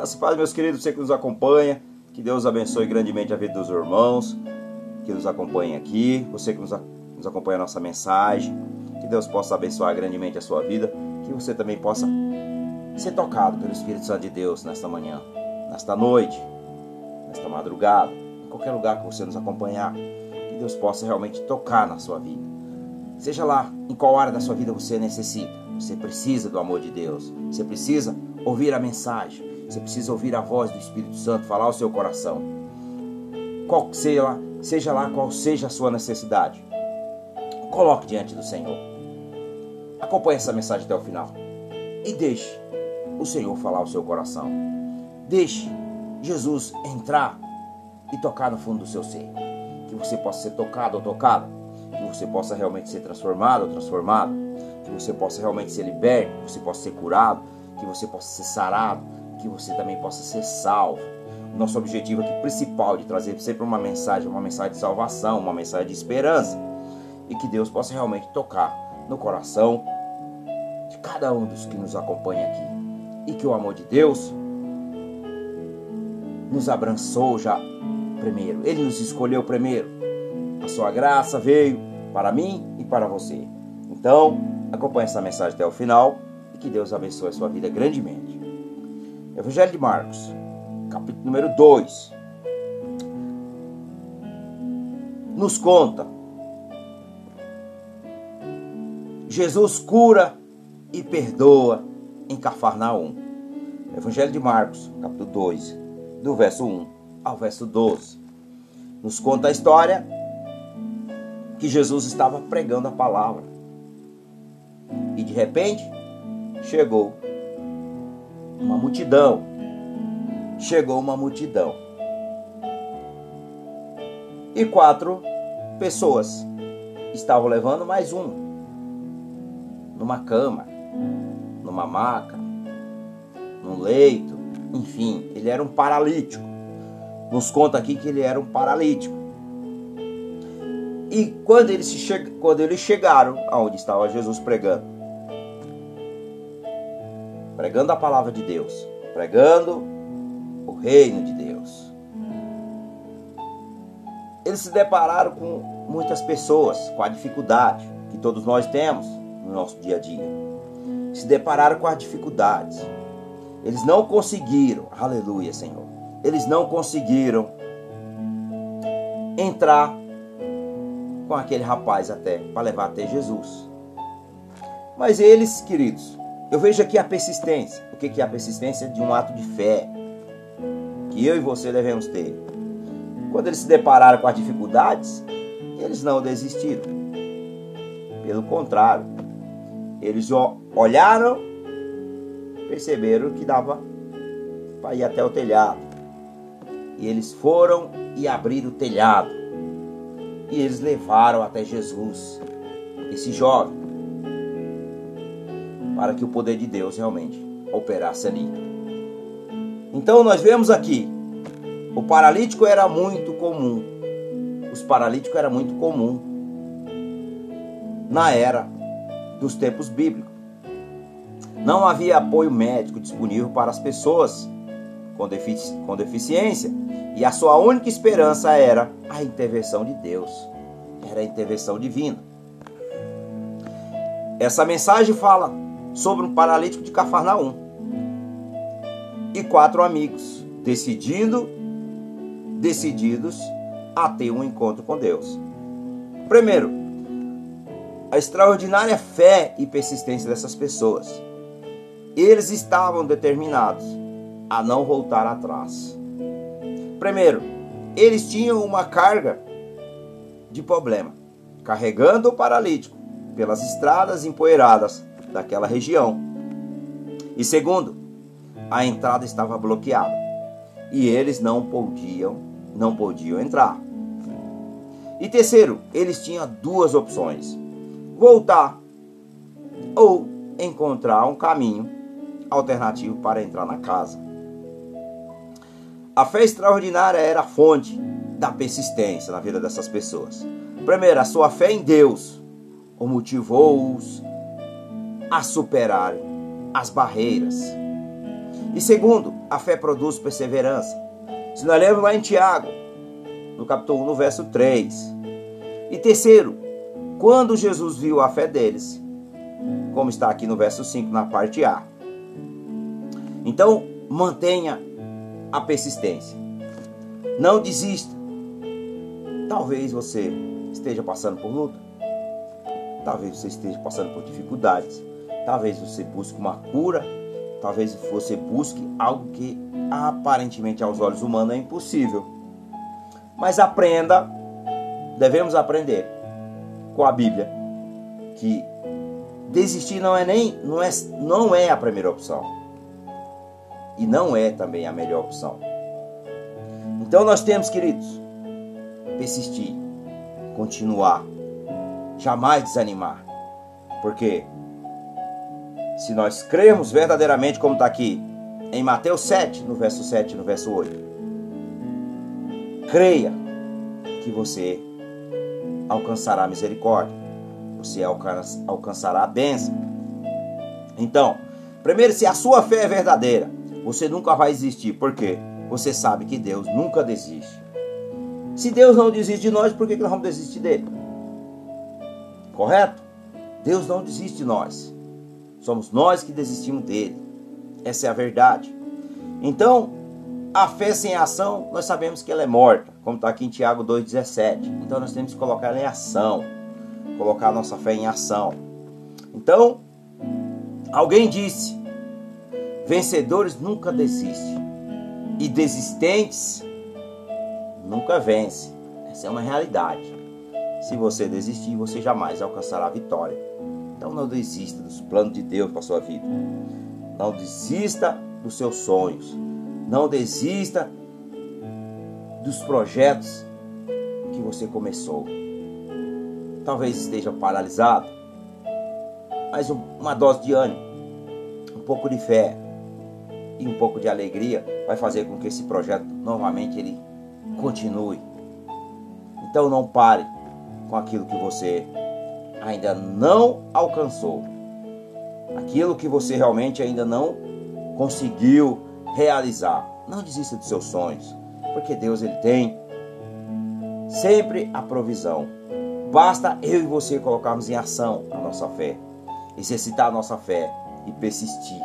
Graças a meus queridos, você que nos acompanha. Que Deus abençoe grandemente a vida dos irmãos que nos acompanha aqui, você que nos, nos acompanha a nossa mensagem. Que Deus possa abençoar grandemente a sua vida. Que você também possa ser tocado pelo Espírito Santo de Deus nesta manhã, nesta noite, nesta madrugada, em qualquer lugar que você nos acompanhar. Que Deus possa realmente tocar na sua vida. Seja lá em qual área da sua vida você necessita. Você precisa do amor de Deus. Você precisa ouvir a mensagem. Você precisa ouvir a voz do Espírito Santo falar ao seu coração. Qual seja lá, seja lá qual seja a sua necessidade, coloque diante do Senhor. Acompanhe essa mensagem até o final e deixe o Senhor falar ao seu coração. Deixe Jesus entrar e tocar no fundo do seu ser. Que você possa ser tocado ou tocada. Que você possa realmente ser transformado ou transformado. Que você possa realmente ser liberto. Que você possa ser curado. Que você possa ser sarado que você também possa ser salvo. Nosso objetivo aqui principal de trazer sempre uma mensagem, uma mensagem de salvação, uma mensagem de esperança. E que Deus possa realmente tocar no coração de cada um dos que nos acompanha aqui. E que o amor de Deus nos abraçou já primeiro. Ele nos escolheu primeiro. A sua graça veio para mim e para você. Então, acompanhe essa mensagem até o final e que Deus abençoe a sua vida grandemente. Evangelho de Marcos, capítulo número 2, nos conta Jesus cura e perdoa em Cafarnaum. Evangelho de Marcos, capítulo 2, do verso 1 ao verso 12. Nos conta a história que Jesus estava pregando a palavra. E de repente chegou uma multidão. Chegou uma multidão. E quatro pessoas estavam levando mais um. Numa cama, numa maca, num leito, enfim, ele era um paralítico. Nos conta aqui que ele era um paralítico. E quando eles, che... quando eles chegaram aonde estava Jesus pregando, pregando a palavra de Deus, pregando o reino de Deus. Eles se depararam com muitas pessoas, com a dificuldade que todos nós temos no nosso dia a dia. Se depararam com as dificuldades. Eles não conseguiram, aleluia, Senhor. Eles não conseguiram entrar com aquele rapaz até para levar até Jesus. Mas eles, queridos, eu vejo aqui a persistência. O que é a persistência? De um ato de fé que eu e você devemos ter. Quando eles se depararam com as dificuldades, eles não desistiram. Pelo contrário, eles olharam, perceberam que dava para ir até o telhado. E eles foram e abriram o telhado. E eles levaram até Jesus esse jovem para que o poder de Deus realmente operasse ali. Então nós vemos aqui, o paralítico era muito comum. Os paralíticos era muito comum na era dos tempos bíblicos. Não havia apoio médico disponível para as pessoas com, defici com deficiência e a sua única esperança era a intervenção de Deus, era a intervenção divina. Essa mensagem fala sobre um paralítico de Cafarnaum e quatro amigos, decidindo, decididos a ter um encontro com Deus. Primeiro, a extraordinária fé e persistência dessas pessoas. Eles estavam determinados a não voltar atrás. Primeiro, eles tinham uma carga de problema, carregando o paralítico pelas estradas empoeiradas daquela região. E segundo, a entrada estava bloqueada e eles não podiam, não podiam entrar. E terceiro, eles tinham duas opções: voltar ou encontrar um caminho alternativo para entrar na casa. A fé extraordinária era a fonte da persistência na vida dessas pessoas. Primeiro, a sua fé em Deus o motivou-os a superar as barreiras. E segundo, a fé produz perseverança. Se nós lemos lá em Tiago, no capítulo 1, no verso 3. E terceiro, quando Jesus viu a fé deles, como está aqui no verso 5, na parte A. Então, mantenha a persistência. Não desista. Talvez você esteja passando por luta. Talvez você esteja passando por dificuldades. Talvez você busque uma cura. Talvez você busque algo que aparentemente aos olhos humanos é impossível. Mas aprenda, devemos aprender com a Bíblia que desistir não é nem não é, não é a primeira opção. E não é também a melhor opção. Então nós temos, queridos, persistir, continuar, jamais desanimar. Porque se nós cremos verdadeiramente como está aqui em Mateus 7, no verso 7 no verso 8, creia que você alcançará a misericórdia, você alcançará a bênção. Então, primeiro, se a sua fé é verdadeira, você nunca vai desistir. Por quê? Você sabe que Deus nunca desiste. Se Deus não desiste de nós, por que nós vamos desistir dele? Correto? Deus não desiste de nós. Somos nós que desistimos dele. Essa é a verdade. Então, a fé sem ação, nós sabemos que ela é morta, como está aqui em Tiago 2,17. Então, nós temos que colocar ela em ação, colocar a nossa fé em ação. Então, alguém disse: vencedores nunca desistem, e desistentes nunca vencem. Essa é uma realidade. Se você desistir, você jamais alcançará a vitória. Então não desista dos planos de Deus para a sua vida. Não desista dos seus sonhos. Não desista dos projetos que você começou. Talvez esteja paralisado, mas uma dose de ânimo, um pouco de fé e um pouco de alegria vai fazer com que esse projeto novamente ele continue. Então não pare com aquilo que você ainda não alcançou. Aquilo que você realmente ainda não conseguiu realizar. Não desista dos seus sonhos, porque Deus ele tem sempre a provisão. Basta eu e você colocarmos em ação a nossa fé, exercitar a nossa fé e persistir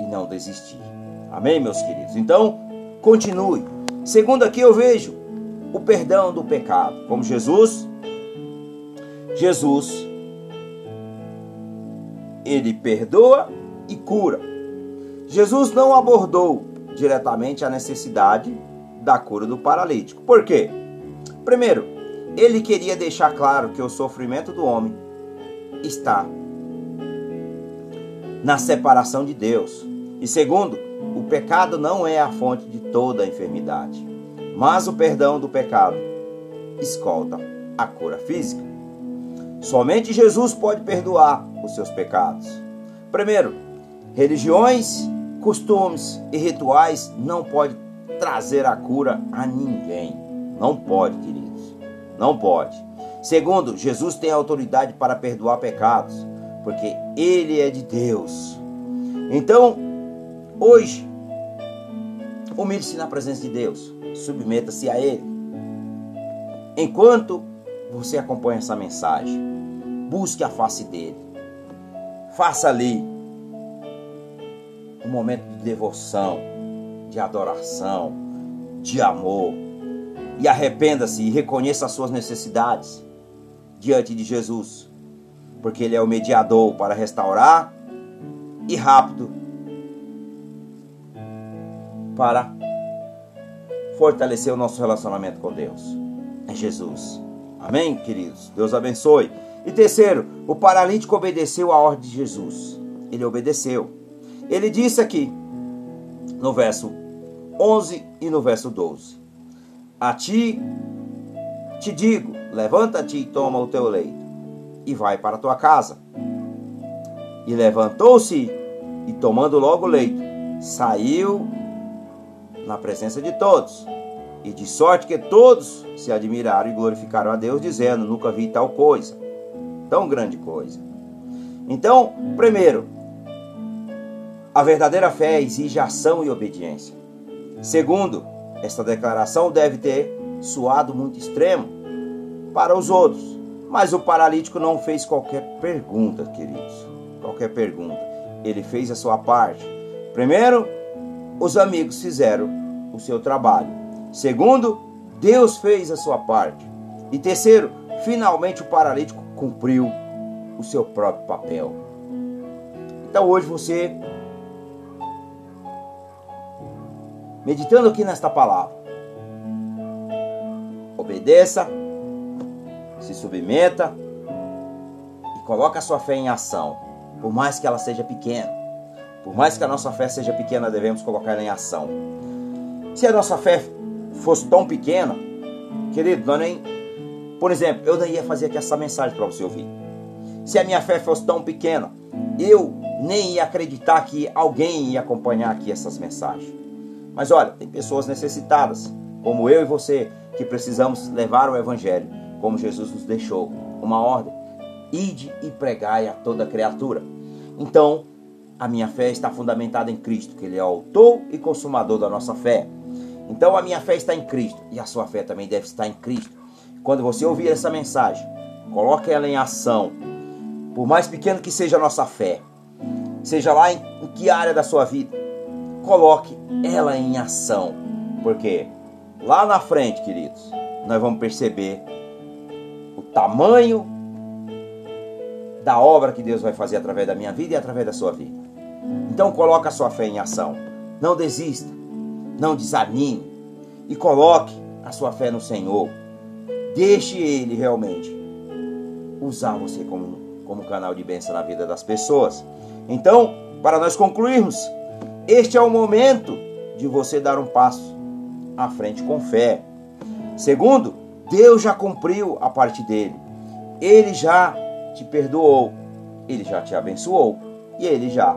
e não desistir. Amém, meus queridos? Então, continue. Segundo aqui eu vejo o perdão do pecado, como Jesus Jesus, ele perdoa e cura. Jesus não abordou diretamente a necessidade da cura do paralítico. Por quê? Primeiro, ele queria deixar claro que o sofrimento do homem está na separação de Deus. E segundo, o pecado não é a fonte de toda a enfermidade, mas o perdão do pecado escolta a cura física. Somente Jesus pode perdoar os seus pecados. Primeiro, religiões, costumes e rituais não podem trazer a cura a ninguém. Não pode, queridos. Não pode. Segundo, Jesus tem autoridade para perdoar pecados, porque ele é de Deus. Então, hoje, humilhe-se na presença de Deus, submeta-se a ele. Enquanto você acompanha essa mensagem, Busque a face dele. Faça ali um momento de devoção, de adoração, de amor. E arrependa-se e reconheça as suas necessidades diante de Jesus, porque Ele é o mediador para restaurar e rápido para fortalecer o nosso relacionamento com Deus. É Jesus. Amém, queridos? Deus abençoe. E terceiro, o paralítico obedeceu a ordem de Jesus. Ele obedeceu. Ele disse aqui, no verso 11 e no verso 12: A ti te digo, levanta-te e toma o teu leito, e vai para a tua casa. E levantou-se e, tomando logo o leito, saiu na presença de todos. E de sorte que todos se admiraram e glorificaram a Deus, dizendo: Nunca vi tal coisa tão grande coisa. Então, primeiro, A verdadeira fé exige ação e obediência. Segundo, esta declaração deve ter suado muito extremo para os outros, mas o paralítico não fez qualquer pergunta, queridos. Qualquer pergunta. Ele fez a sua parte. Primeiro, os amigos fizeram o seu trabalho. Segundo, Deus fez a sua parte. E terceiro, finalmente o paralítico cumpriu o seu próprio papel. Então hoje você, meditando aqui nesta palavra, obedeça, se submeta e coloque a sua fé em ação, por mais que ela seja pequena. Por mais que a nossa fé seja pequena, devemos colocar ela em ação. Se a nossa fé fosse tão pequena, querido, nós nem. Por exemplo, eu nem ia fazer aqui essa mensagem para você ouvir. Se a minha fé fosse tão pequena, eu nem ia acreditar que alguém ia acompanhar aqui essas mensagens. Mas olha, tem pessoas necessitadas, como eu e você, que precisamos levar o Evangelho, como Jesus nos deixou, uma ordem: ide e pregai a toda criatura. Então, a minha fé está fundamentada em Cristo, que Ele é o autor e consumador da nossa fé. Então, a minha fé está em Cristo e a sua fé também deve estar em Cristo. Quando você ouvir essa mensagem, coloque ela em ação. Por mais pequeno que seja a nossa fé, seja lá em, em que área da sua vida, coloque ela em ação. Porque lá na frente, queridos, nós vamos perceber o tamanho da obra que Deus vai fazer através da minha vida e através da sua vida. Então coloque a sua fé em ação. Não desista, não desanime e coloque a sua fé no Senhor. Deixe Ele realmente usar você como, como canal de bênção na vida das pessoas. Então, para nós concluirmos, este é o momento de você dar um passo à frente com fé. Segundo, Deus já cumpriu a parte dele. Ele já te perdoou, ele já te abençoou e ele já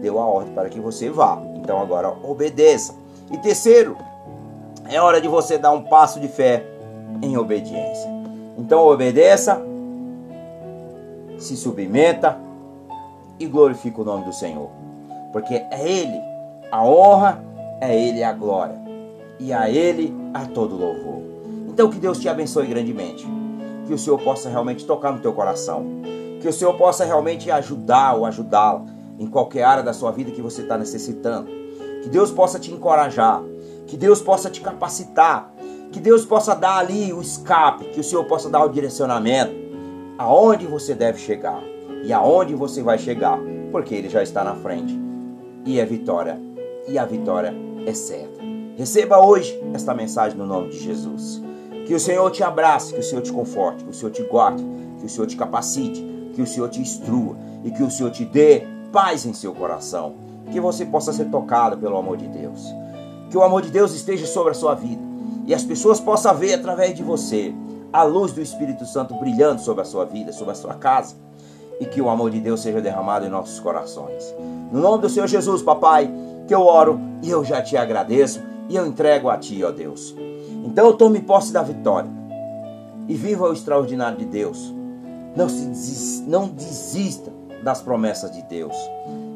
deu a ordem para que você vá. Então agora obedeça. E terceiro, é hora de você dar um passo de fé em obediência. Então obedeça, se submeta e glorifique o nome do Senhor. Porque é Ele a honra, é Ele a glória. E a Ele a todo louvor. Então que Deus te abençoe grandemente. Que o Senhor possa realmente tocar no teu coração. Que o Senhor possa realmente ajudar ou ajudá-la em qualquer área da sua vida que você está necessitando. Que Deus possa te encorajar. Que Deus possa te capacitar. Que Deus possa dar ali o escape. Que o Senhor possa dar o direcionamento. Aonde você deve chegar. E aonde você vai chegar. Porque Ele já está na frente. E é vitória. E a vitória é certa. Receba hoje esta mensagem no nome de Jesus. Que o Senhor te abrace, que o Senhor te conforte, que o Senhor te guarde, que o Senhor te capacite, que o Senhor te instrua e que o Senhor te dê paz em seu coração. Que você possa ser tocado pelo amor de Deus. Que o amor de Deus esteja sobre a sua vida e as pessoas possam ver através de você a luz do Espírito Santo brilhando sobre a sua vida, sobre a sua casa. E que o amor de Deus seja derramado em nossos corações. No nome do Senhor Jesus, papai, que eu oro e eu já te agradeço e eu entrego a ti, ó Deus. Então tome posse da vitória e viva o extraordinário de Deus. Não, se desista, não desista das promessas de Deus.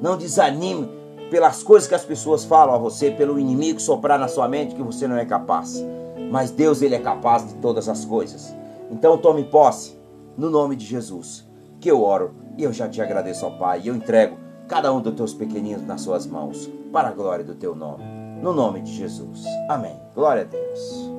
Não desanime pelas coisas que as pessoas falam a você, pelo inimigo soprar na sua mente que você não é capaz. Mas Deus, Ele é capaz de todas as coisas. Então tome posse no nome de Jesus, que eu oro e eu já te agradeço, ó Pai, e eu entrego cada um dos teus pequeninos nas suas mãos, para a glória do teu nome. No nome de Jesus. Amém. Glória a Deus.